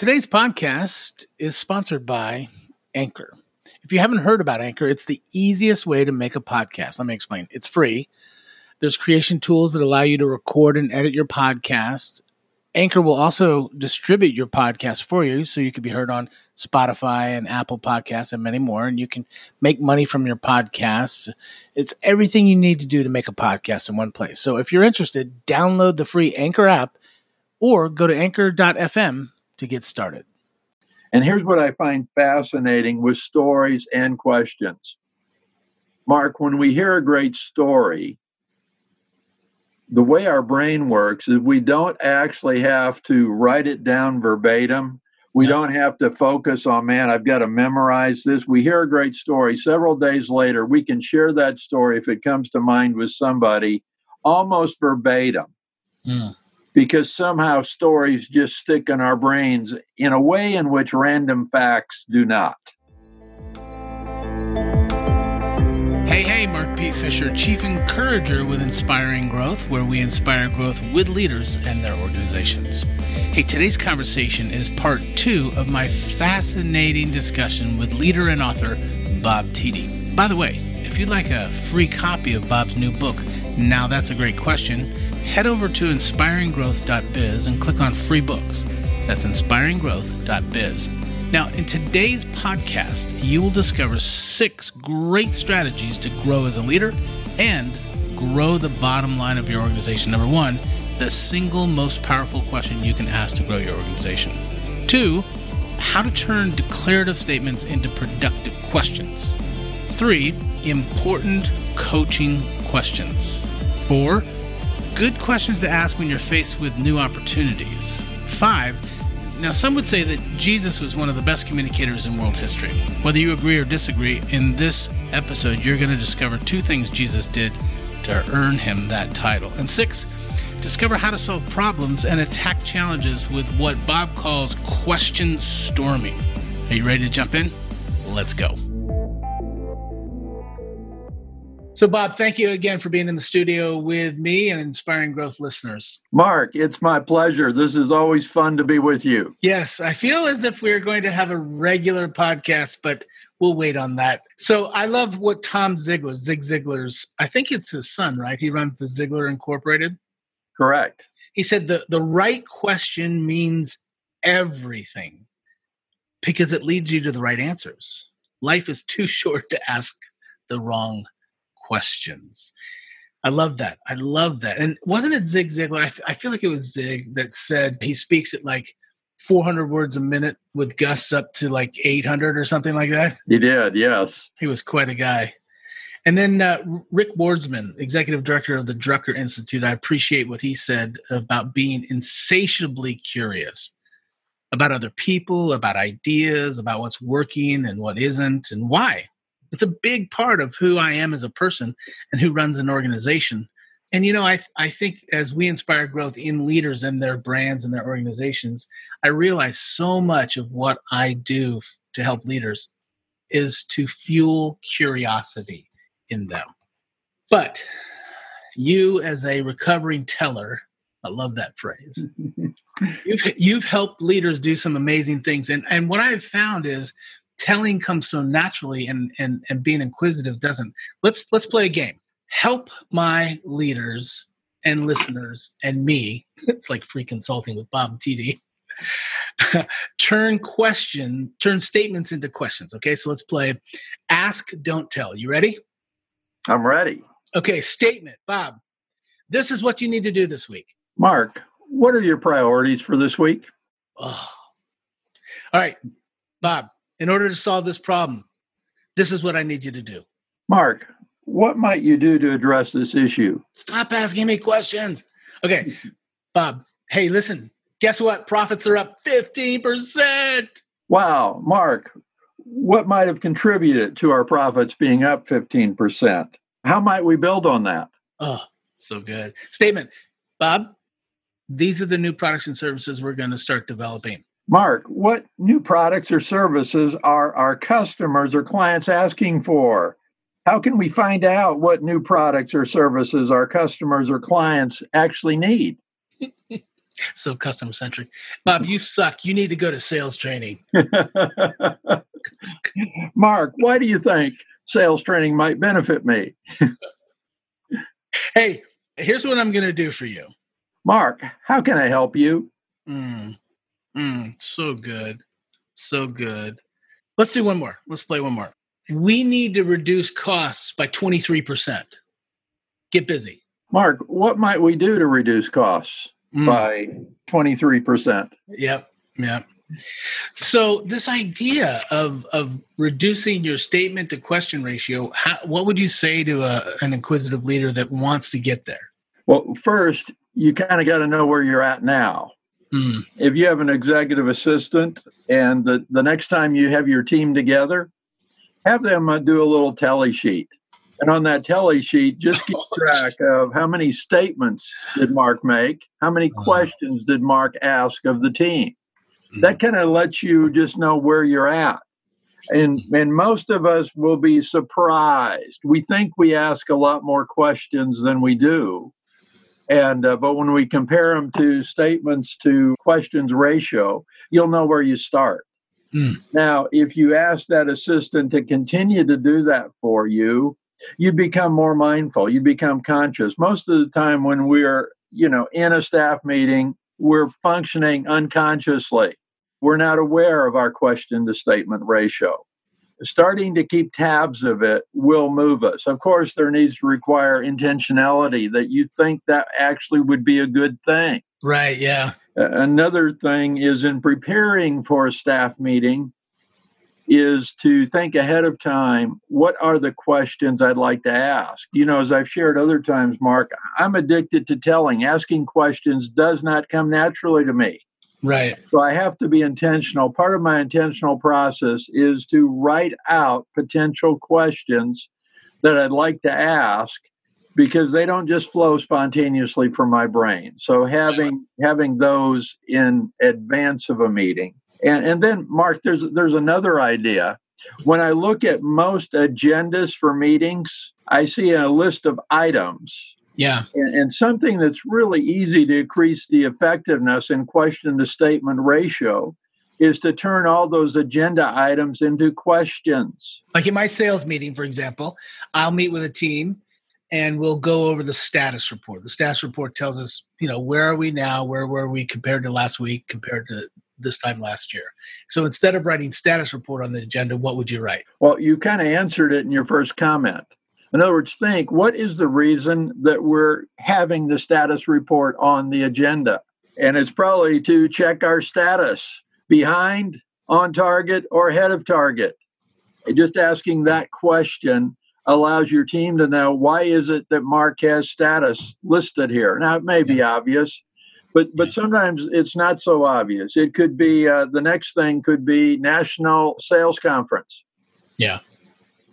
Today's podcast is sponsored by Anchor. If you haven't heard about Anchor, it's the easiest way to make a podcast. Let me explain. It's free. There's creation tools that allow you to record and edit your podcast. Anchor will also distribute your podcast for you so you can be heard on Spotify and Apple Podcasts and many more. And you can make money from your podcasts. It's everything you need to do to make a podcast in one place. So if you're interested, download the free Anchor app or go to anchor.fm to get started. And here's what I find fascinating with stories and questions. Mark, when we hear a great story, the way our brain works is we don't actually have to write it down verbatim. We don't have to focus on, man, I've got to memorize this. We hear a great story. Several days later, we can share that story if it comes to mind with somebody almost verbatim. Mm because somehow stories just stick in our brains in a way in which random facts do not. Hey, hey, Mark P. Fisher, Chief Encourager with Inspiring Growth, where we inspire growth with leaders and their organizations. Hey, today's conversation is part two of my fascinating discussion with leader and author Bob Tiede. By the way, if you'd like a free copy of Bob's new book, Now That's a Great Question, head over to inspiringgrowth.biz and click on free books. That's inspiringgrowth.biz. Now, in today's podcast, you will discover six great strategies to grow as a leader and grow the bottom line of your organization. Number one, the single most powerful question you can ask to grow your organization. Two, how to turn declarative statements into productive questions. Three, important coaching questions. Four, good questions to ask when you're faced with new opportunities. Five, now some would say that Jesus was one of the best communicators in world history. Whether you agree or disagree, in this episode, you're going to discover two things Jesus did to earn him that title. And six, discover how to solve problems and attack challenges with what Bob calls question storming. Are you ready to jump in? Let's go. So, Bob, thank you again for being in the studio with me and inspiring growth listeners. Mark, it's my pleasure. This is always fun to be with you. Yes, I feel as if we're going to have a regular podcast, but we'll wait on that. So, I love what Tom Ziglar, Zig Ziglar's, I think it's his son, right? He runs the Ziglar Incorporated. Correct. He said the, the right question means everything because it leads you to the right answers. Life is too short to ask the wrong questions. I love that. I love that. And wasn't it Zig Ziglar? I, th- I feel like it was Zig that said he speaks at like 400 words a minute with gusts up to like 800 or something like that. He did, yes. He was quite a guy. And then uh, Rick Wartzman, executive director of the Drucker Institute, I appreciate what he said about being insatiably curious about other people, about ideas, about what's working and what isn't, and why. It's a big part of who I am as a person and who runs an organization. And you know, I I think as we inspire growth in leaders and their brands and their organizations, I realize so much of what I do to help leaders is to fuel curiosity in them. But you as a recovering teller, I love that phrase. you've you've helped leaders do some amazing things and and what I've found is telling comes so naturally and and and being inquisitive doesn't. Let's let's play a game. Help my leaders and listeners and me it's like free consulting with bob Tiede. turn question turn statements into questions okay? So let's play ask don't tell. You ready? I'm ready. Okay statement. Bob this is what you need to do this week. Mark what are your priorities for this week? Oh. all right bob in order to solve this problem, this is what I need you to do. Mark, what might you do to address this issue? Stop asking me questions. Okay, Bob, hey, listen, guess what? Profits are up 15%. Wow, Mark, what might have contributed to our profits being up 15%? How might we build on that? Oh, so good. Statement Bob, these are the new products and services we're going to start developing. Mark, what new products or services are our customers or clients asking for? How can we find out what new products or services our customers or clients actually need? so customer centric. Bob, you suck. You need to go to sales training. Mark, why do you think sales training might benefit me? hey, here's what I'm going to do for you. Mark, how can I help you? Mm, mm, so good. So good. Let's do one more. Let's play one more. We need to reduce costs by 23%. Get busy. Mark, what might we do to reduce costs mm. by 23%? Yep. Yep. So this idea of of reducing your statement to question ratio, how, what would you say to a, an inquisitive leader that wants to get there? Well, first, you kind of got to know where you're at now. Mm. If you have an executive assistant and the, the next time you have your team together, have them uh, do a little tally sheet. And on that tally sheet, just keep track of how many statements did Mark make, how many uh-huh. questions did Mark ask of the team. Mm. That kind of lets you just know where you're at. And, and most of us will be surprised. We think we ask a lot more questions than we do. And uh, but when we compare them to statements to questions ratio, you'll know where you start. Mm. Now, if you ask that assistant to continue to do that for you, you become more mindful. You become conscious. Most of the time, when we're you know in a staff meeting, we're functioning unconsciously. We're not aware of our question to statement ratio starting to keep tabs of it will move us. Of course, there needs to require intentionality that you think that actually would be a good thing. Right, yeah. Another thing is in preparing for a staff meeting is to think ahead of time what are the questions I'd like to ask. You know, as I've shared other times, Mark, I'm addicted to telling. Asking questions does not come naturally to me. Right. So I have to be intentional. Part of my intentional process is to write out potential questions that I'd like to ask because they don't just flow spontaneously from my brain. So having having those in advance of a meeting. And and then Mark there's there's another idea. When I look at most agendas for meetings, I see a list of items yeah. And, and, something that's really easy to increase the effectiveness and question the statement ratio is to turn all those agenda items into questions. Like in my sales meeting, for example, I'll meet with a team and we'll go over the status report. The status report tells us, you know, where are we now? Where were we compared to last week, compared to this time last year? So instead of writing status report on the agenda, what would you write? Well, you kind of answered it in your first comment. In other words, think what is the reason that we're having the status report on the agenda? And it's probably to check our status behind, on target, or ahead of target. Just asking that question allows your team to know why is it that Mark has status listed here. Now it may be obvious, but but sometimes it's not so obvious. It could be uh, the next thing could be national sales conference. Yeah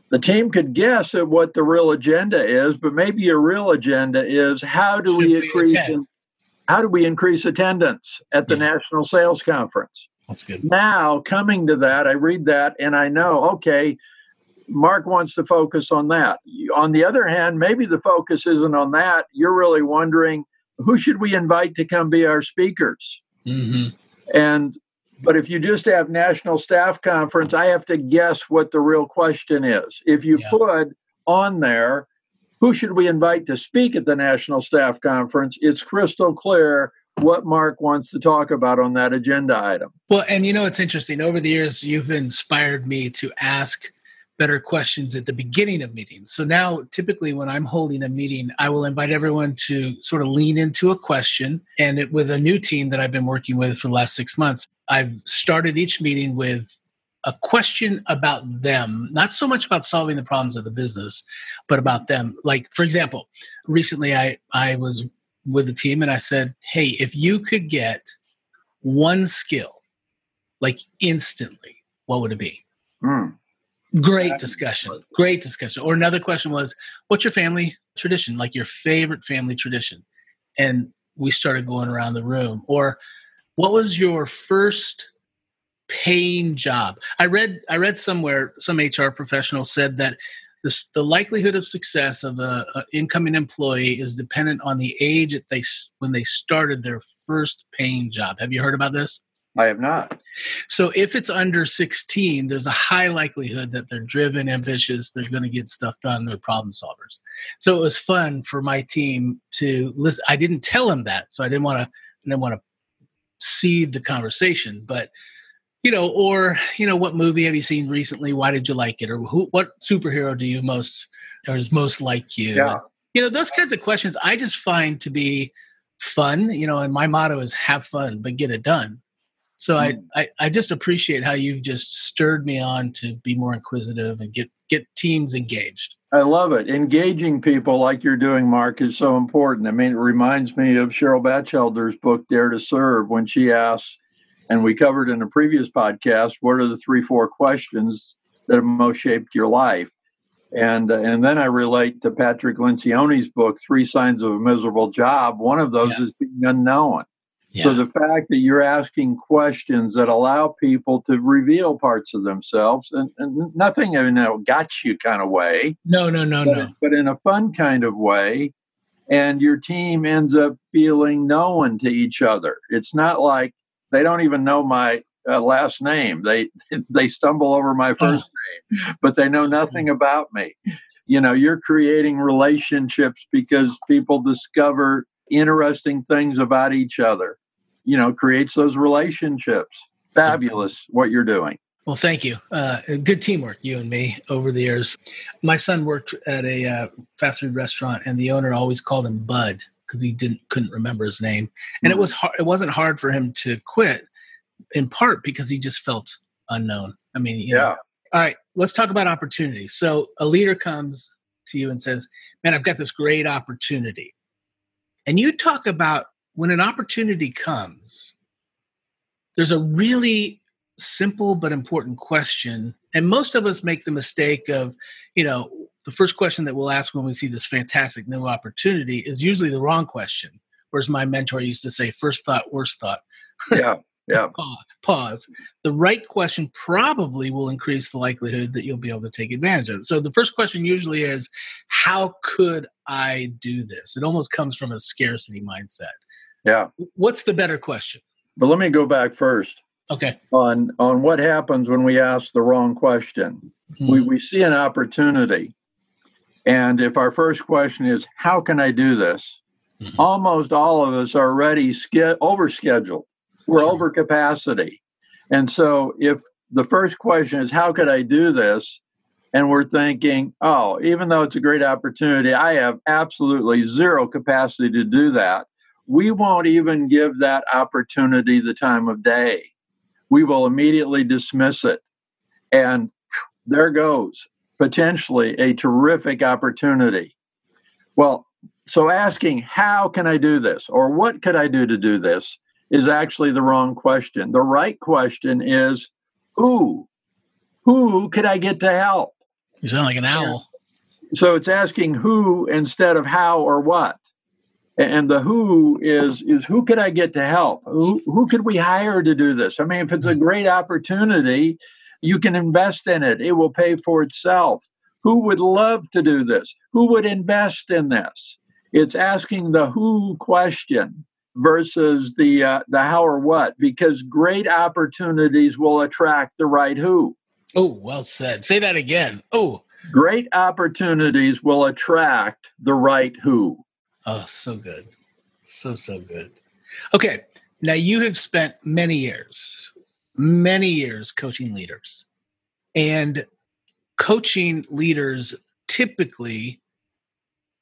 the team could guess at what the real agenda is, but maybe a real agenda is how do Should we increase in, how do we increase attendance at the yeah. national sales conference? That's good. Now, coming to that, I read that and I know, okay, Mark wants to focus on that. On the other hand, maybe the focus isn't on that. You're really wondering who should we invite to come be our speakers? Mm-hmm. And but if you just have national staff conference, I have to guess what the real question is. If you yeah. put on there, who should we invite to speak at the national staff conference? It's crystal clear what Mark wants to talk about on that agenda item. Well, and you know, it's interesting. Over the years, you've inspired me to ask better questions at the beginning of meetings. So now, typically, when I'm holding a meeting, I will invite everyone to sort of lean into a question. And it, with a new team that I've been working with for the last six months, I've started each meeting with a question about them, not so much about solving the problems of the business, but about them. Like, for example, recently I, I was with the team and I said, Hey, if you could get one skill, like instantly, what would it be? Mm. Great discussion. Great discussion. Or another question was, what's your family tradition? Like your favorite family tradition? And we started going around the room. Or what was your first paying job? I read I read somewhere some HR professional said that the, the likelihood of success of a, a, incoming employee is dependent on the age that they when they started their first paying job. Have you heard about this? I have not. So if it's under 16, there's a high likelihood that they're driven, ambitious, they're going to get stuff done, they're problem solvers. So it was fun for my team to listen. I didn't tell them that, so I didn't want to I didn't want to seed the conversation, but you know, or you know, what movie have you seen recently? Why did you like it? Or who, what superhero do you most or is most like you? Yeah. You know, those kinds of questions I just find to be fun. You know, and my motto is have fun, but get it done. So mm. I, I, I just appreciate how you've just stirred me on to be more inquisitive and get get teams engaged. I love it. Engaging people like you're doing, Mark, is so important. I mean, it reminds me of Cheryl Batchelder's book, Dare to Serve, when she asks, and we covered in a previous podcast, what are the three, four questions that have most shaped your life? And uh, and then I relate to Patrick Lencioni's book, Three Signs of a Miserable Job. One of those yeah. is being unknown. Yeah. So the fact that you're asking questions that allow people to reveal parts of themselves and, and nothing in a got you kind of way. No, no, no, but, no. But in a fun kind of way. And your team ends up feeling known to each other. It's not like they don't even know my uh, last name. They they stumble over my first oh. name, but they know nothing about me. You know, you're creating relationships because people discover interesting things about each other. You know, creates those relationships. Fabulous what you're doing. Well, thank you. Uh, good teamwork, you and me, over the years. My son worked at a uh, fast food restaurant, and the owner always called him Bud because he didn't couldn't remember his name, and mm-hmm. it was hard, it wasn't hard for him to quit, in part because he just felt unknown. I mean, yeah. Know. All right, let's talk about opportunities. So a leader comes to you and says, "Man, I've got this great opportunity," and you talk about when an opportunity comes. There's a really simple but important question, and most of us make the mistake of, you know, the first question that we'll ask when we see this fantastic new opportunity is usually the wrong question. Whereas my mentor used to say, first thought, worst thought. Yeah. Yeah. Pause. The right question probably will increase the likelihood that you'll be able to take advantage of it. So the first question usually is, how could I do this? It almost comes from a scarcity mindset. Yeah. What's the better question? But let me go back first. Okay. On on what happens when we ask the wrong question. Mm-hmm. We we see an opportunity and if our first question is, how can I do this? Mm-hmm. Almost all of us are already ske- overscheduled. We're over capacity. And so if the first question is, how could I do this? And we're thinking, oh, even though it's a great opportunity, I have absolutely zero capacity to do that. We won't even give that opportunity the time of day. We will immediately dismiss it. And there goes potentially a terrific opportunity. Well, so asking, how can I do this or what could I do to do this is actually the wrong question. The right question is, who? Who could I get to help? You sound like an owl. So it's asking who instead of how or what. And the who is is who could I get to help? Who who could we hire to do this? I mean, if it's a great opportunity, you can invest in it, it will pay for itself. Who would love to do this? Who would invest in this? It's asking the who question versus the uh, the how or what because great opportunities will attract the right who. Oh, well said. Say that again. Oh, great opportunities will attract the right who. Oh, so good. So so good. Okay. Now you have spent many years many years coaching leaders. And coaching leaders typically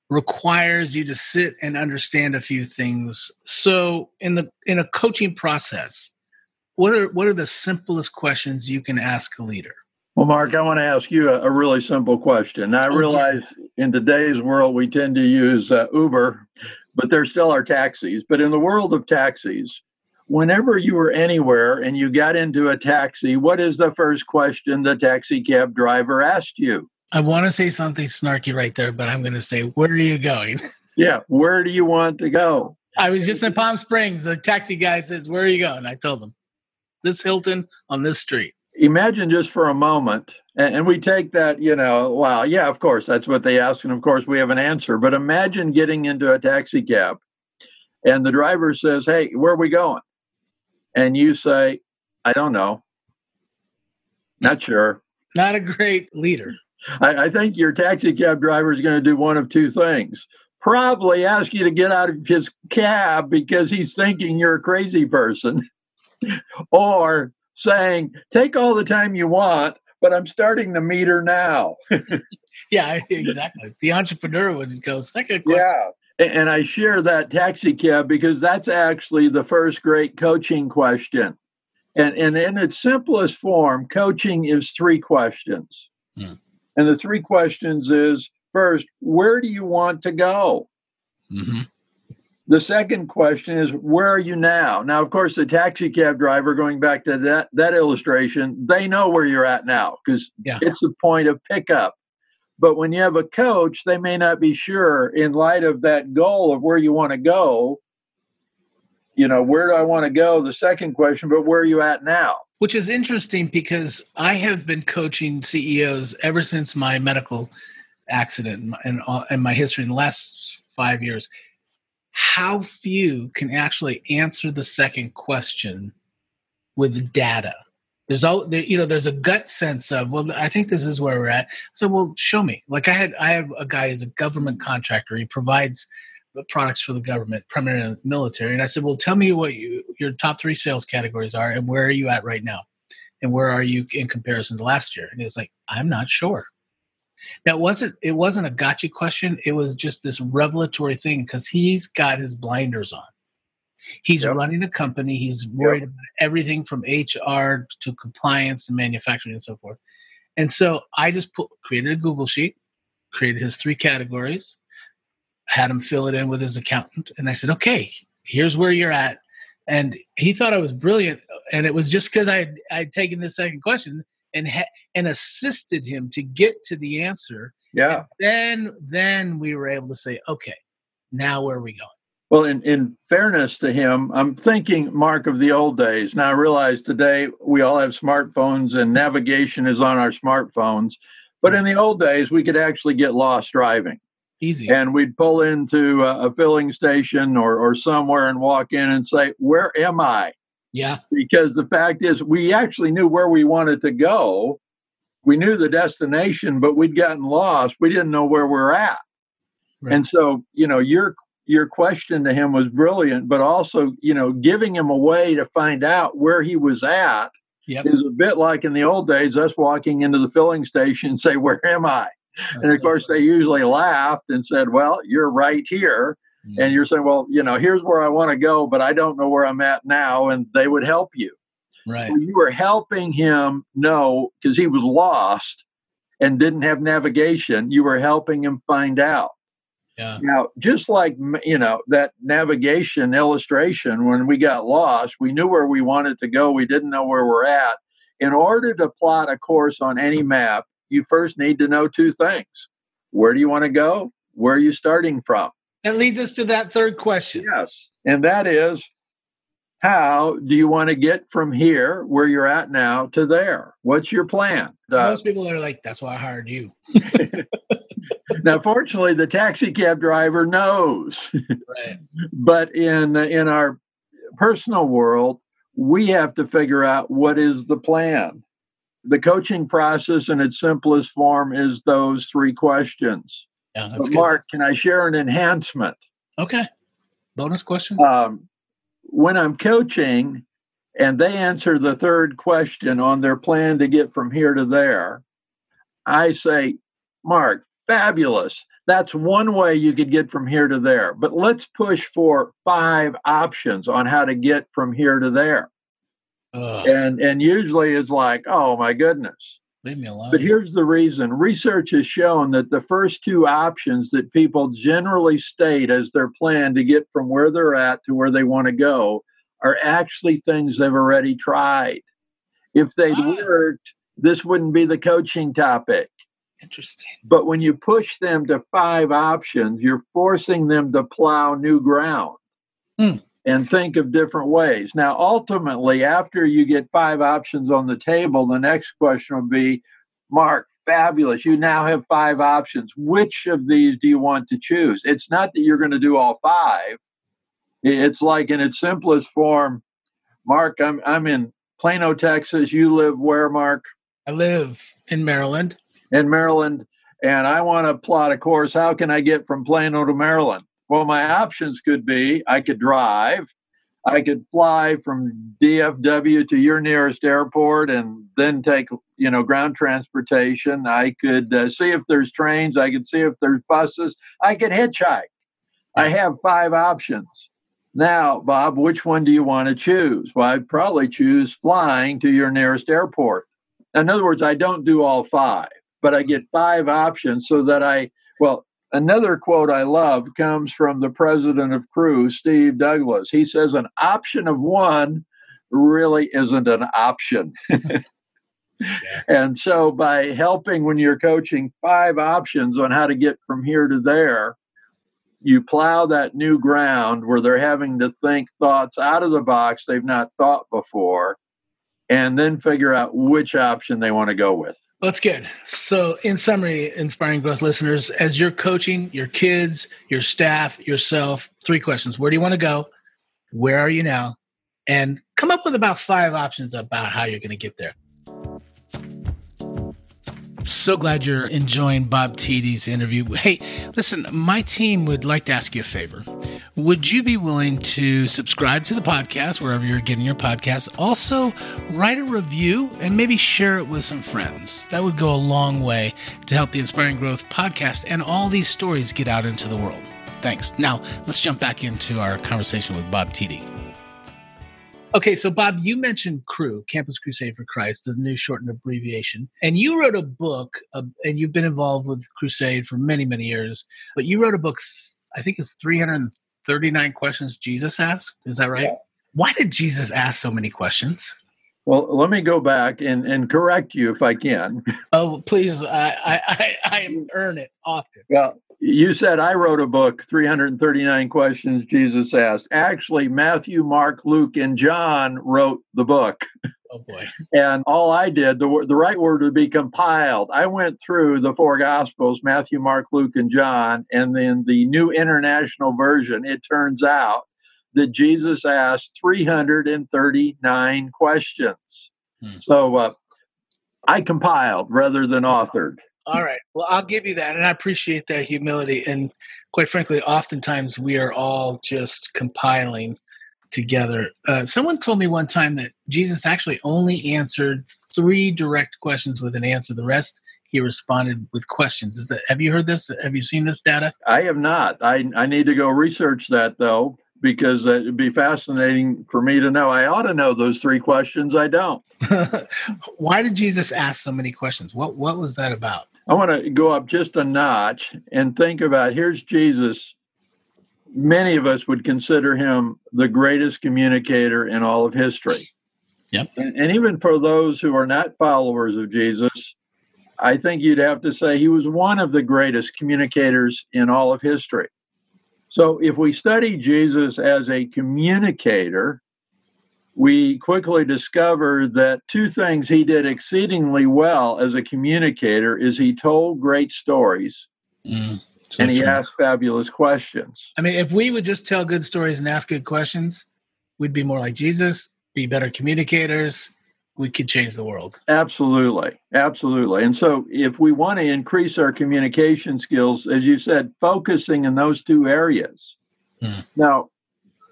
requires you to sit and understand a few things. So in the in a coaching process, what are what are the simplest questions you can ask a leader? Well, Mark, I want to ask you a, a really simple question. I oh, realize dear. in today's world we tend to use uh, Uber, but there still are taxis. But in the world of taxis, whenever you were anywhere and you got into a taxi, what is the first question the taxi cab driver asked you? I want to say something snarky right there, but I'm going to say, Where are you going? Yeah, where do you want to go? I was just in Palm Springs. The taxi guy says, Where are you going? I told him, This Hilton on this street. Imagine just for a moment And, and we take that, you know, wow, yeah, of course, that's what they ask. And of course, we have an answer. But imagine getting into a taxi cab and the driver says, Hey, where are we going? And you say, I don't know. Not sure. Not a great leader. I, I think your taxi cab driver is going to do one of two things. Probably ask you to get out of his cab because he's thinking you're a crazy person, or saying, Take all the time you want, but I'm starting the meter now. yeah, exactly. The entrepreneur would go, Second question. Yeah. And I share that taxi cab because that's actually the first great coaching question. And, and in its simplest form, coaching is three questions. Hmm. And the three questions is first, where do you want to go? Mm-hmm. The second question is, where are you now? Now, of course, the taxi cab driver, going back to that, that illustration, they know where you're at now because yeah. it's a point of pickup. But when you have a coach, they may not be sure in light of that goal of where you want to go. You know, where do I want to go? The second question, but where are you at now? Which is interesting because I have been coaching CEOs ever since my medical accident and, uh, and my history in the last five years. How few can actually answer the second question with data? there's all you know there's a gut sense of well i think this is where we're at so well show me like i had i have a guy who's a government contractor he provides products for the government primarily the military and i said well tell me what you, your top three sales categories are and where are you at right now and where are you in comparison to last year and he's like i'm not sure now it wasn't it wasn't a gotcha question it was just this revelatory thing because he's got his blinders on He's yep. running a company. He's worried yep. about everything from HR to compliance to manufacturing and so forth. And so I just put, created a Google sheet, created his three categories, had him fill it in with his accountant, and I said, "Okay, here's where you're at." And he thought I was brilliant, and it was just because I had, I'd taken the second question and ha- and assisted him to get to the answer. Yeah. And then then we were able to say, "Okay, now where are we going?" Well, in, in fairness to him, I'm thinking, Mark, of the old days. Now, I realize today we all have smartphones and navigation is on our smartphones. But in the old days, we could actually get lost driving. Easy. And we'd pull into a, a filling station or, or somewhere and walk in and say, Where am I? Yeah. Because the fact is, we actually knew where we wanted to go. We knew the destination, but we'd gotten lost. We didn't know where we're at. Right. And so, you know, your your question to him was brilliant, but also, you know, giving him a way to find out where he was at yep. is a bit like in the old days, us walking into the filling station and say, Where am I? And of course, they usually laughed and said, Well, you're right here. Mm-hmm. And you're saying, Well, you know, here's where I want to go, but I don't know where I'm at now. And they would help you. Right. you were helping him know because he was lost and didn't have navigation. You were helping him find out. Yeah. Now, just like you know that navigation illustration, when we got lost, we knew where we wanted to go. We didn't know where we're at. In order to plot a course on any map, you first need to know two things: where do you want to go? Where are you starting from? That leads us to that third question. Yes, and that is, how do you want to get from here, where you're at now, to there? What's your plan? Uh, Most people are like, "That's why I hired you." now, fortunately, the taxi cab driver knows. Right. but in in our personal world, we have to figure out what is the plan. The coaching process in its simplest form is those three questions. Yeah, that's but Mark, can I share an enhancement? Okay. Bonus question. Um, when I'm coaching and they answer the third question on their plan to get from here to there, I say, Mark, fabulous. That's one way you could get from here to there. But let's push for five options on how to get from here to there. Ugh. And and usually it's like, oh my goodness. Leave me alone. But here's the reason. Research has shown that the first two options that people generally state as their plan to get from where they're at to where they want to go are actually things they've already tried. If they'd ah. worked, this wouldn't be the coaching topic. Interesting. But when you push them to five options, you're forcing them to plow new ground mm. And think of different ways. Now, ultimately, after you get five options on the table, the next question will be Mark, fabulous. You now have five options. Which of these do you want to choose? It's not that you're going to do all five. It's like in its simplest form, Mark, I'm I'm in Plano, Texas. You live where, Mark? I live in Maryland. In Maryland, and I want to plot a course. How can I get from Plano to Maryland? Well, my options could be I could drive, I could fly from DFW to your nearest airport and then take, you know, ground transportation. I could uh, see if there's trains. I could see if there's buses. I could hitchhike. I have five options. Now, Bob, which one do you want to choose? Well, I'd probably choose flying to your nearest airport. In other words, I don't do all five, but I get five options so that I, well, Another quote I love comes from the president of Cru, Steve Douglass. He says, An option of one really isn't an option. yeah. And so, by helping when you're coaching five options on how to get from here to there, you plow that new ground where they're having to think thoughts out of the box they've not thought before, and then figure out which option they want to go with. That's good. So, in summary, inspiring growth listeners, as you're coaching your kids, your staff, yourself, three questions Where do you want to go? Where are you now? And come up with about five options about how you're going to get there. So glad you're enjoying Bob Tiede interview. Hey, listen, my team would like to ask you a favor. Would you be willing to subscribe to the podcast wherever you're getting your podcast? Also, write a review and maybe share it with some friends. That would go a long way to help the Inspiring Growth podcast and all these stories get out into the world. Thanks. Now, let's jump back into our conversation with Bob Tiede. Okay, so Bob, you mentioned Cru, Campus Crusade for Christ, the new shortened abbreviation, and you wrote a book, uh, and you've been involved with Crusade for many, many years. But you wrote a book, I think it's 339 questions Jesus asked. Is that right? Yeah. Why did Jesus ask so many questions? Well, let me go back and, and correct you if I can. Oh, please! I I I, I earn it often. Well, you said I wrote a book, 339 Questions Jesus Asked. Actually, Matthew, Mark, Luke, and John wrote the book. Oh, boy. And all I did, the, the right word would be compiled. I went through the four Gospels Matthew, Mark, Luke, and John, and then the New International Version. It turns out that Jesus asked 339 questions. Hmm. So uh, I compiled rather than authored. All right. Well, I'll give you that. And I appreciate that humility. And quite frankly, oftentimes we are all just compiling together. Uh, someone told me one time that Jesus actually only answered three direct questions with an answer. The rest he responded with questions. Is that have you heard this? Have you seen this data? I have not. I, I need to go research that though because it'd be fascinating for me to know. I ought to know those three questions. I don't. Why did Jesus ask so many questions? What what was that about? I want to go up just a notch and think about here's Jesus. Many of us would consider him the greatest communicator in all of history. Yep. And, and even for those who are not followers of Jesus, I think you'd have to say he was one of the greatest communicators in all of history. So if we study Jesus as a communicator, we quickly discovered that two things he did exceedingly well as a communicator is he told great stories mm, so and he true. asked fabulous questions. I mean, if we would just tell good stories and ask good questions, we'd be more like Jesus, be better communicators. We could change the world. Absolutely. Absolutely. And so, if we want to increase our communication skills, as you said, focusing in those two areas. Mm. Now,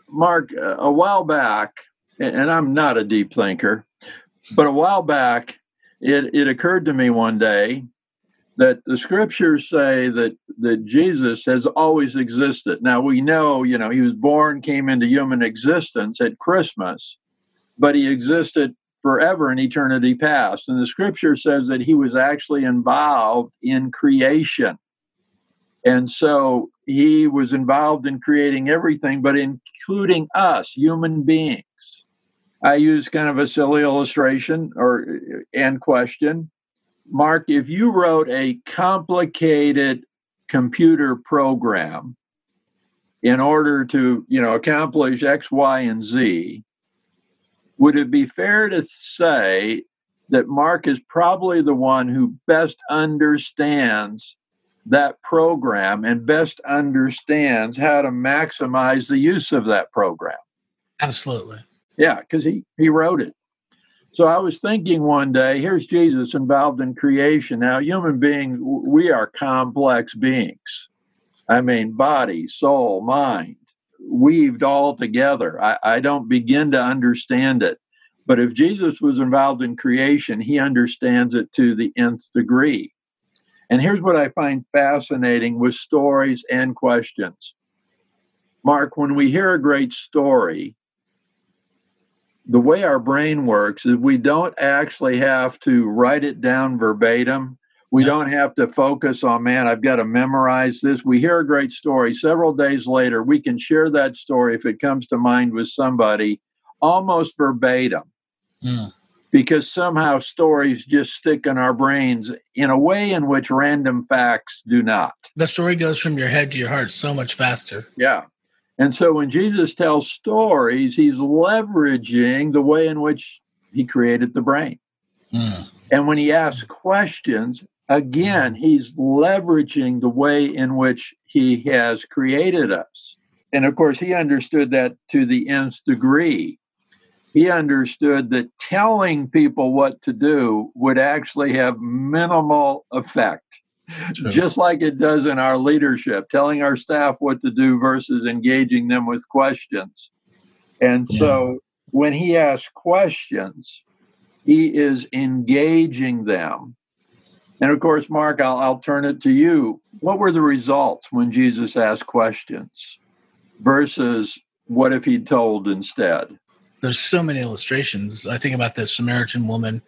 Mark, a while back, and I'm not a deep thinker, but a while back, it, it occurred to me one day that the scriptures say that that Jesus has always existed. Now we know, you know, he was born, came into human existence at Christmas, but he existed forever in eternity past. And the scripture says that he was actually involved in creation. And so he was involved in creating everything, but including us, human beings. I use kind of a silly illustration or and question. Mark, if you wrote a complicated computer program in order to, you know, accomplish X, Y, and Z, would it be fair to say that Mark is probably the one who best understands that program and best understands how to maximize the use of that program. Absolutely. Yeah, because he, he wrote it. So I was thinking one day, here's Jesus involved in creation. Now, human beings, we are complex beings. I mean, body, soul, mind, weaved all together. I, I don't begin to understand it. But if Jesus was involved in creation, he understands it to the nth degree. And here's what I find fascinating with stories and questions. Mark, when we hear a great story, the way our brain works is we don't actually have to write it down verbatim. We don't have to focus on, man, I've got to memorize this. We hear a great story. Several days later, we can share that story if it comes to mind with somebody almost verbatim. Mm. Because somehow stories just stick in our brains in a way in which random facts do not. The story goes from your head to your heart so much faster. Yeah. And so when Jesus tells stories, he's leveraging the way in which he created the brain. Mm. And when he asks questions, again, he's leveraging the way in which he has created us. And of course, he understood that to the nth degree. He understood that telling people what to do would actually have minimal effect Sure. Just like it does in our leadership, telling our staff what to do versus engaging them with questions. And yeah. so when he asks questions, he is engaging them. And of course, Mark, I'll, I'll turn it to you. What were the results when Jesus asked questions versus what if he'd told instead? There's so many illustrations. I think about the Samaritan woman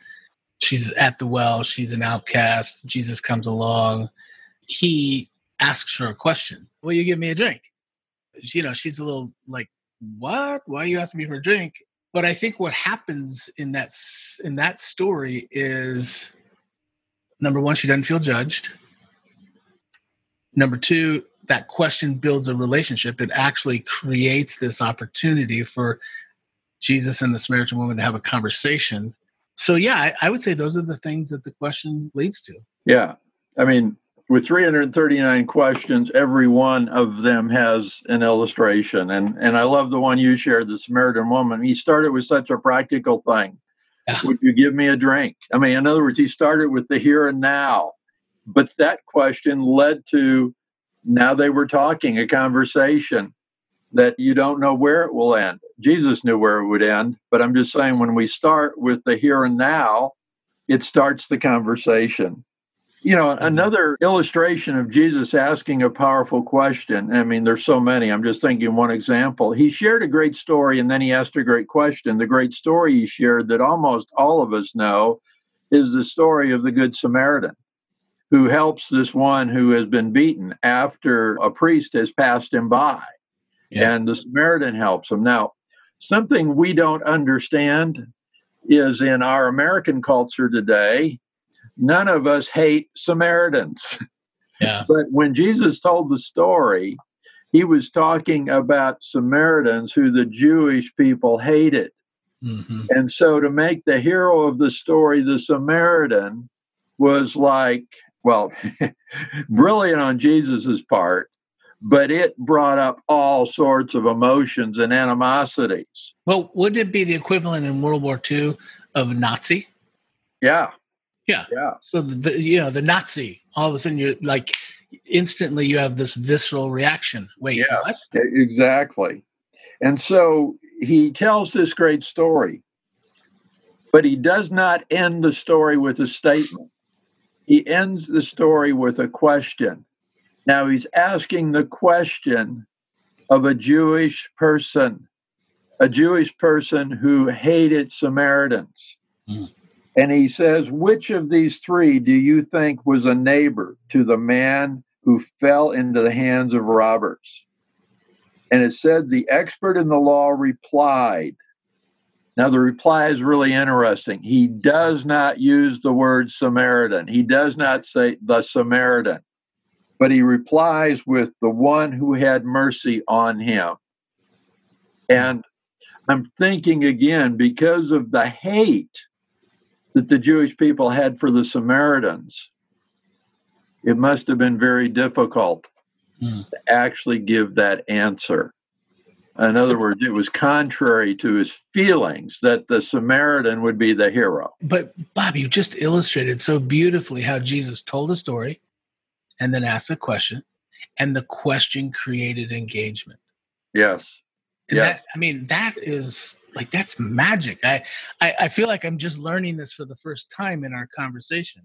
she's at the well. She's an outcast. Jesus comes along. He asks her a question. Will you give me a drink? You know she's a little like what? Why are you asking me for a drink? But i think what happens in that in that story is number one she doesn't feel judged. Number two that question builds a relationship. It actually creates this opportunity for jesus and the samaritan woman to have a conversation so yeah I, I, would say those are the things that the question leads to. Yeah. I mean with 339 questions every one of them has an illustration. And and i love the one you shared the samaritan woman. He started with such a practical thing. Yeah. would you give me a drink? I mean in other words he started with the here and now. But that question led to now they were talking a conversation that you don't know where it will end. Jesus knew where it would end, but I'm just saying when we start with the here and now, it starts the conversation. You know, mm-hmm. another illustration of Jesus asking a powerful question. I mean, there's so many. I'm just thinking one example. He shared a great story and then he asked a great question. The great story he shared that almost all of us know is the story of the Good Samaritan who helps this one who has been beaten after a priest has passed him by yeah. and the Samaritan helps them. Now, something we don't understand is in our American culture today, none of us hate Samaritans. Yeah. but when Jesus told the story, he was talking about Samaritans who the Jewish people hated. Mm-hmm. And so to make the hero of the story the Samaritan was like, well, brilliant on Jesus's part but it brought up all sorts of emotions and animosities. Well, would it be the equivalent in World War II of Nazi? Yeah. Yeah. Yeah. So the you know the Nazi, all of a sudden you're like instantly you have this visceral reaction. Wait, yes, what? Exactly. And so he tells this great story, but he does not end the story with a statement. He ends the story with a question. Now he's asking the question of a Jewish person, a Jewish person who hated Samaritans. Mm. And he says, Which of these three do you think was a neighbor to the man who fell into the hands of robbers? And it said, The expert in the law replied. Now, the reply is really interesting. He does not use the word Samaritan, he does not say the Samaritan but he replies with the one who had mercy on him. And I'm thinking again, because of the hate that the Jewish people had for the Samaritans, it must have been very difficult mm. to actually give that answer. In other words, it was contrary to his feelings that the Samaritan would be the hero. But, Bob, you just illustrated so beautifully how Jesus told a story and then asked a question, and the question created engagement. Yes. And yes. that, I mean, that is like, that's magic. I, I, I feel like I'm just learning this for the first time in our conversation.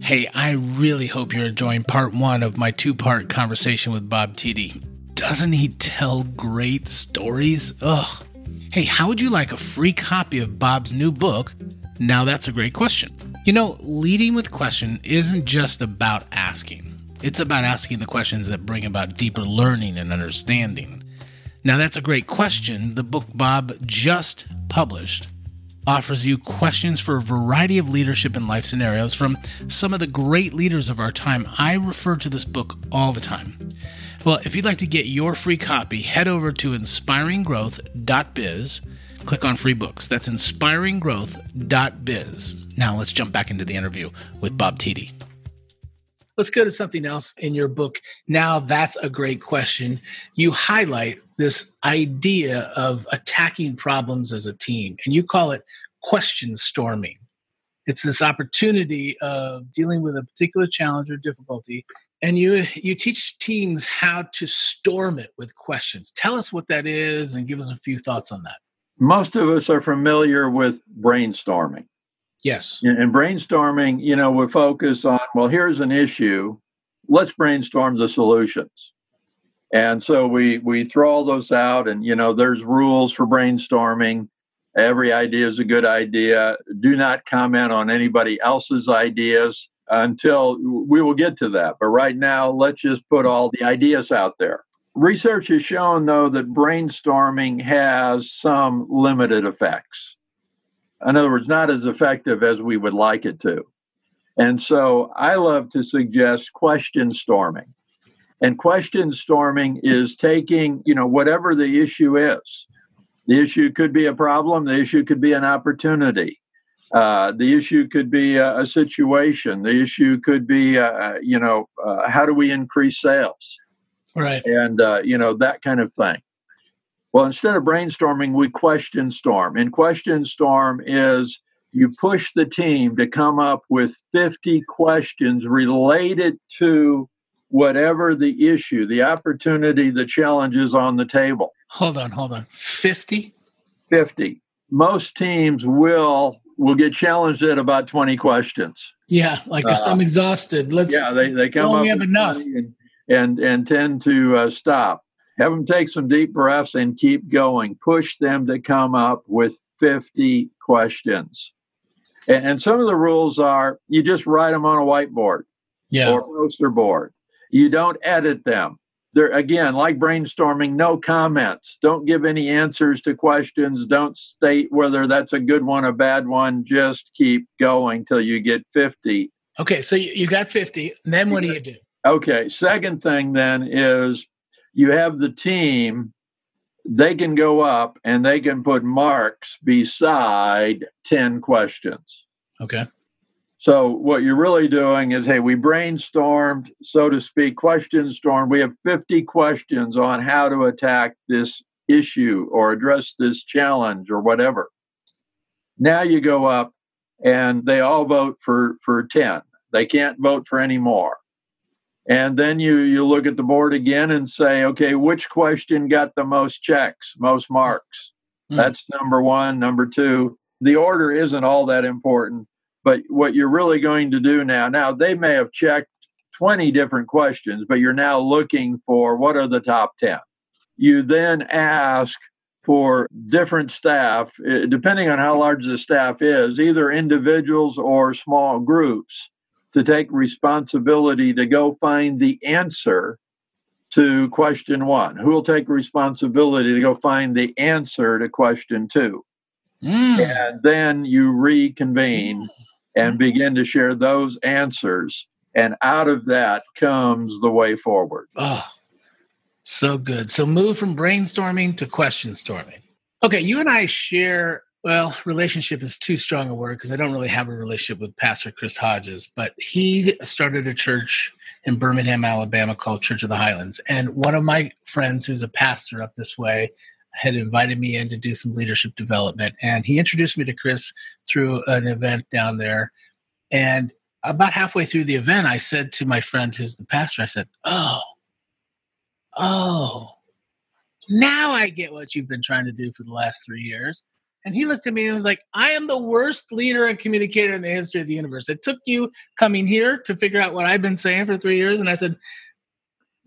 Hey, I really hope you're enjoying part one of my two part conversation with Bob Tiede. Doesn't he tell great stories? Ugh. Hey, how would you like a free copy of Bob's new book? Now that's a great question. You know, leading with question isn't just about asking, it's about asking the questions that bring about deeper learning and understanding. Now, that's a great question. The book Bob just published offers you questions for a variety of leadership and life scenarios from some of the great leaders of our time. I refer to this book all the time. Well, if you'd like to get your free copy, head over to inspiringgrowth.biz, click on free books. That's inspiringgrowth.biz. Now let's jump back into the interview with Bob Tiede. Let's go to something else in your book. Now, that's a great question. You highlight this idea of attacking problems as a team, and you call it question storming. It's this opportunity of dealing with a particular challenge or difficulty, and you you teach teams how to storm it with questions. Tell us what that is, and give us a few thoughts on that. Most of us are familiar with brainstorming. Yes. And brainstorming, you know, we focus on, well, here's an issue. Let's brainstorm the solutions. And so we we throw all those out and you know, there's rules for brainstorming. Every idea is a good idea. Do not comment on anybody else's ideas until we will get to that. But right now, let's just put all the ideas out there. Research has shown, though, that brainstorming has some limited effects. In other words, not as effective as we would like it to. And so I love to suggest question storming. And question storming is taking, you know, whatever the issue is. The issue could be a problem, the issue could be an opportunity. Uh, the issue could be a, a, situation. The issue could be, uh, you know, uh, how do we increase sales? Right. And, uh, you know, that kind of thing. Well, instead of brainstorming, we question storm. And question storm is you push the team to come up with 50 questions related to whatever the issue, the opportunity, the challenge is on the table. Hold on, hold on. 50? 50. Most teams will will get challenged at about 20 questions. Yeah, like uh, I'm exhausted. Let's Yeah, they, they come up have enough. And, and, and tend to uh, stop have them take some deep breaths and keep going. Push them to come up with 50 questions. And, and some of the rules are you just write them on a whiteboard yeah. or poster board. You don't edit them. They're again like brainstorming, no comments. Don't give any answers to questions. Don't state whether that's a good one, a bad one. Just keep going till you get 50. Okay, so you got 50. then what do you do? Okay, second thing then is you have the team, they can go up and they can put marks beside 10 questions. Okay. So what you're really doing is, hey, we brainstormed, so to speak, question storm. We have 50 questions on how to attack this issue or address this challenge or whatever. Now you go up and they all vote for for 10. They can't vote for any more and then you you look at the board again and say okay which question got the most checks most marks? Mm. that's number one. Number two the order isn't all that important but what you're really going to do now now they may have checked 20 different questions but you're now looking for what are the top 10 you then ask for different staff eh, depending on how large the staff is either individuals or small groups to take responsibility to go find the answer to question one? Who will take responsibility to go find the answer to question two? Mm. And then you reconvene and begin to share those answers. And out of that comes the way forward. Oh, so good. So move from brainstorming to question storming. Okay, you and I share well, relationship is too strong a word because I don't really have a relationship with Pastor Chris Hodges, but he started a church in Birmingham, Alabama called Church of the Highlands. And one of my friends who's a pastor up this way had invited me in to do some leadership development. And he introduced me to Chris through an event down there. And about halfway through the event, I said to my friend who's the pastor, I said, Oh, oh, now I get what you've been trying to do for the last three years. And he looked at me and was like, I am the worst leader and communicator in the history of the universe. It took you coming here to figure out what I've been saying for three years. And I said,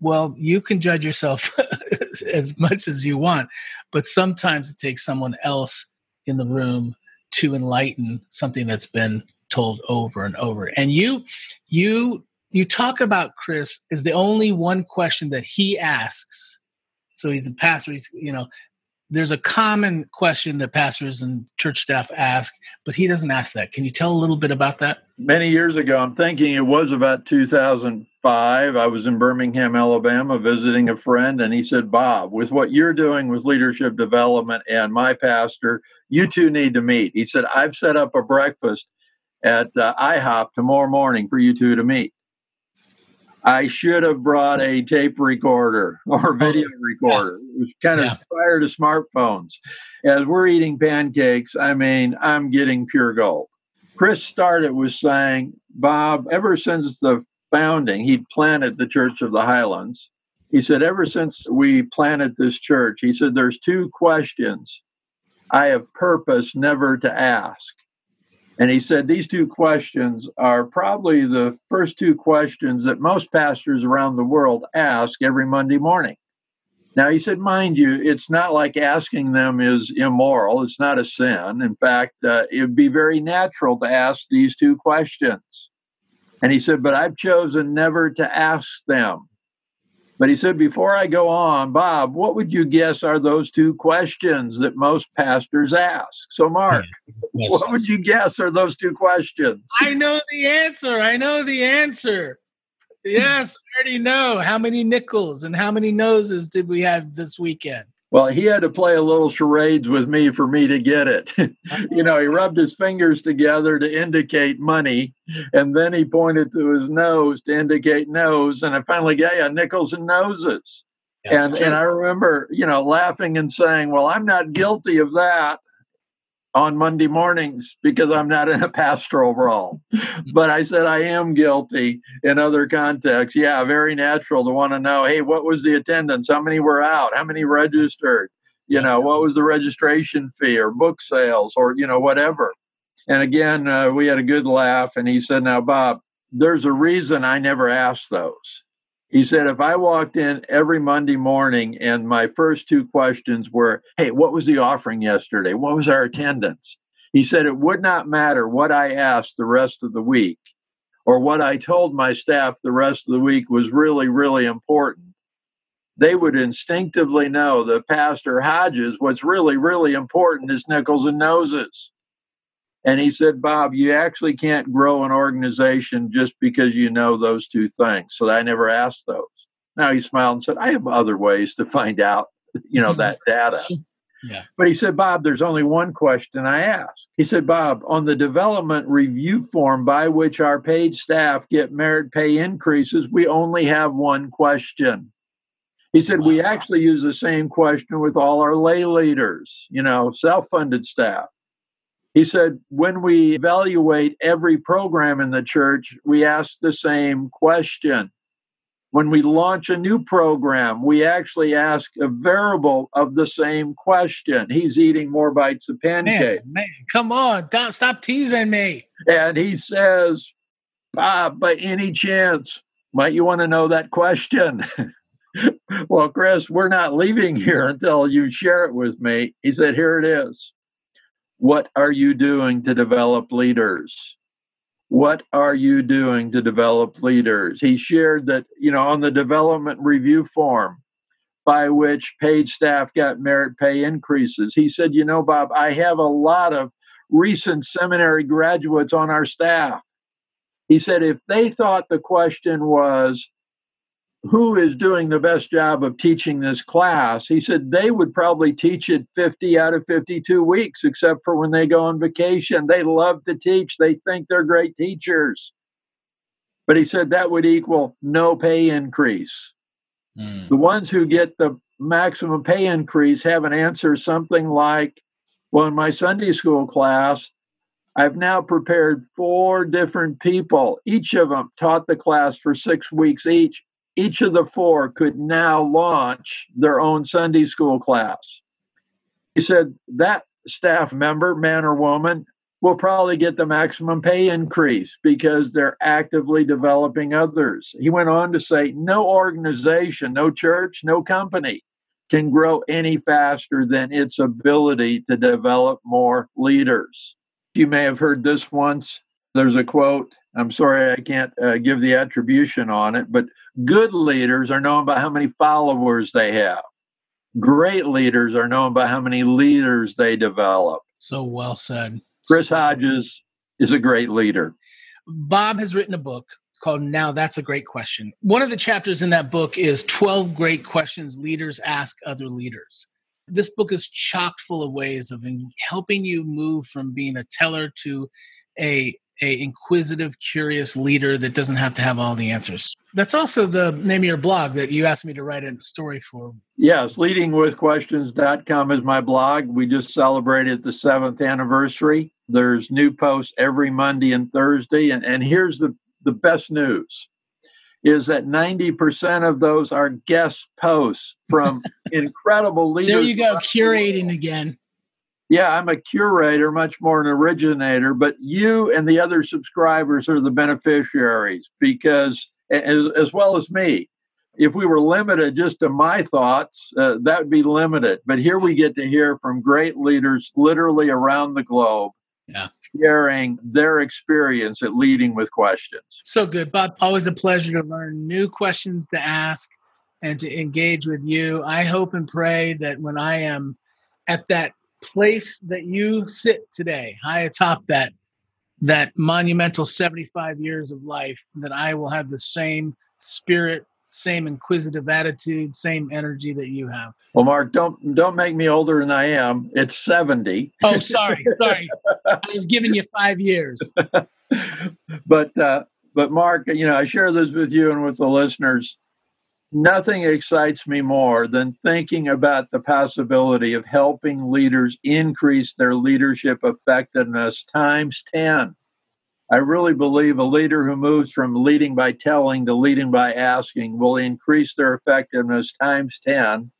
Well, you can judge yourself as much as you want, but sometimes it takes someone else in the room to enlighten something that's been told over and over. And you, you, you talk about Chris is the only one question that he asks. So he's a pastor. He's you know there's a common question that pastors and church staff ask, but he doesn't ask that. Can you tell a little bit about that? Many years ago, I'm thinking it was about 2005. I was in Birmingham, Alabama, visiting a friend, and he said, Bob, with what you're doing with leadership development and my pastor, you two need to meet. He said, I've set up a breakfast at uh, IHOP tomorrow morning for you two to meet. I should have brought a tape recorder or oh, video oh, recorder. It was kind of yeah. prior to smartphones. As we're eating pancakes, I mean, I'm getting pure gold. Chris started with saying, Bob, ever since the founding, he planted the Church of the Highlands. He said, ever since we planted this church, he said, there's two questions I have purpose never to ask. And he said these two questions are probably the first two questions that most pastors around the world ask every Monday morning. Now, he said, mind you, it's not like asking them is immoral. It's not a sin. In fact, uh, it would be very natural to ask these two questions. And he said, but I've chosen never to ask them. But he said, before I go on, Bob, what would you guess are those two questions that most pastors ask? So, Mark, yes. what would you guess are those two questions? I know the answer. I know the answer. Yes, I already know. How many nickels and how many noses did we have this weekend? Well, he had to play a little charades with me for me to get it. you know, he rubbed his fingers together to indicate money, and then he pointed to his nose to indicate nose, and I finally got yeah, nickels and noses. Yeah, and sure. and I remember, you know, laughing and saying, "Well, I'm not guilty of that." On Monday mornings because I'm not in a pastoral role. but I said I am guilty in other contexts. Yeah, very natural to want to know hey, what was the attendance? How many were out? How many registered? You know, what was the registration fee or book sales or, you know, whatever. And again, uh, we had a good laugh. And he said, Now, Bob, there's a reason I never asked those. He said, if I walked in every Monday morning and my first two questions were, hey, what was the offering yesterday? What was our attendance? He said, it would not matter what I asked the rest of the week or what I told my staff the rest of the week was really, really important. They would instinctively know that Pastor Hodges, what's really, really important is nickels and noses. And he said, Bob, you actually can't grow an organization just because you know those two things. So I never asked those. Now he smiled and said, I have other ways to find out, you know, that data. Yeah. But he said, Bob, there's only one question I ask. He said, Bob, on the development review form by which our paid staff get merit pay increases, we only have one question. He said, wow. we actually use the same question with all our lay leaders, you know, self funded staff. He said, when we evaluate every program in the church, we ask the same question. When we launch a new program, we actually ask a variable of the same question. He's eating more bites of pancake. Man, man come on, don't stop teasing me. And he says, Bob, by any chance, might you want to know that question? well, Chris, we're not leaving here until you share it with me. He said, Here it is. What are you doing to develop leaders? What are you doing to develop leaders? He shared that, you know, on the development review form by which paid staff got merit pay increases, he said, you know, Bob, I have a lot of recent seminary graduates on our staff. He said, if they thought the question was, who is doing the best job of teaching this class? He said they would probably teach it 50 out of 52 weeks, except for when they go on vacation. They love to teach, they think they're great teachers. But he said that would equal no pay increase. Mm. The ones who get the maximum pay increase have an answer something like, well, in my Sunday school class, I've now prepared four different people. Each of them taught the class for six weeks each. Each of the four could now launch their own Sunday school class. He said that staff member, man or woman, will probably get the maximum pay increase because they're actively developing others. He went on to say no organization, no church, no company can grow any faster than its ability to develop more leaders. You may have heard this once. There's a quote. I'm sorry I can't uh, give the attribution on it, but good leaders are known by how many followers they have. Great leaders are known by how many leaders they develop. So well said. Chris Hodges is a great leader. Bob has written a book called Now That's a Great Question. One of the chapters in that book is 12 Great Questions Leaders Ask Other Leaders. This book is chock full of ways of helping you move from being a teller to a a inquisitive, curious leader that doesn't have to have all the answers. That's also the name of your blog that you asked me to write a story for. Yes, leadingwithquestions.com is my blog. We just celebrated the seventh anniversary. There's new posts every Monday and Thursday. And, and here's the, the best news is that 90% of those are guest posts from incredible leaders. There you go, curating again yeah, I'm a curator, much more an originator, but you and the other subscribers are the beneficiaries because, as, as well as me, if we were limited just to my thoughts, uh, that would be limited. But here we get to hear from great leaders literally around the globe. Yeah. Sharing their experience at leading with questions. So good, Bob. Always a pleasure to learn new questions to ask and to engage with you. I hope and pray that when I am at that place that you sit today, high atop that that monumental 75 years of life, that I will have the same spirit, same inquisitive attitude, same energy that you have. Well, Mark, don't don't make me older than I am. It's 70. Oh, sorry, sorry. I was giving you five years. but uh, but Mark, you know, I share this with you and with the listeners Nothing excites me more than thinking about the possibility of helping leaders increase their leadership effectiveness times 10. I really believe a leader who moves from leading by telling to leading by asking will increase their effectiveness times 10.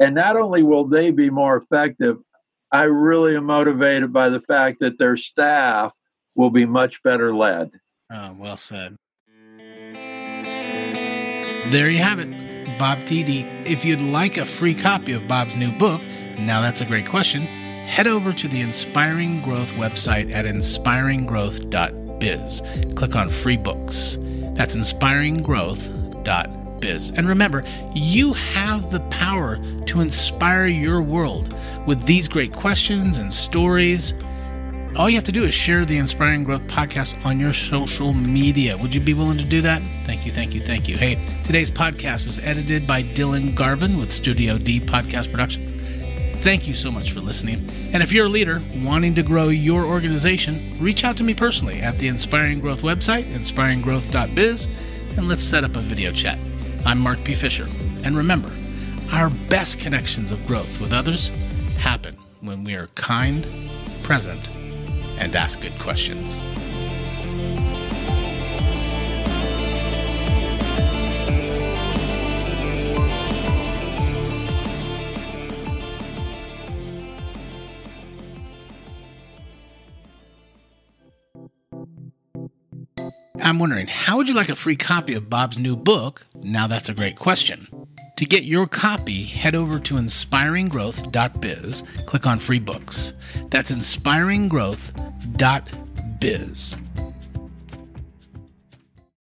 And not only will they be more effective, I really am motivated by the fact that their staff will be much better led. Oh, well said. There you have it, Bob Tiede. If you'd like a free copy of Bob's new book, now that's a great question, head over to the Inspiring Growth website at inspiringgrowth.biz. Click on free books. That's inspiringgrowth.biz. And remember, you have the power to inspire your world with these great questions and stories all you have to do is share the Inspiring Growth podcast on your social media. Would you be willing to do that? Thank you, thank you, thank you. Hey, today's podcast was edited by Dylan Garvin with Studio D Podcast Production. Thank you so much for listening. And if you're a leader wanting to grow your organization, reach out to me personally at the Inspiring Growth website, inspiringgrowth.biz, and let's set up a video chat. I'm Mark P. Fisher. And remember, our best connections of growth with others happen when we are kind, present, and ask good questions. I'm wondering, how would you like a free copy of Bob's new book? Now that's a great question. To get your copy, head over to inspiringgrowth.biz, click on free books. That's inspiringgrowth.biz.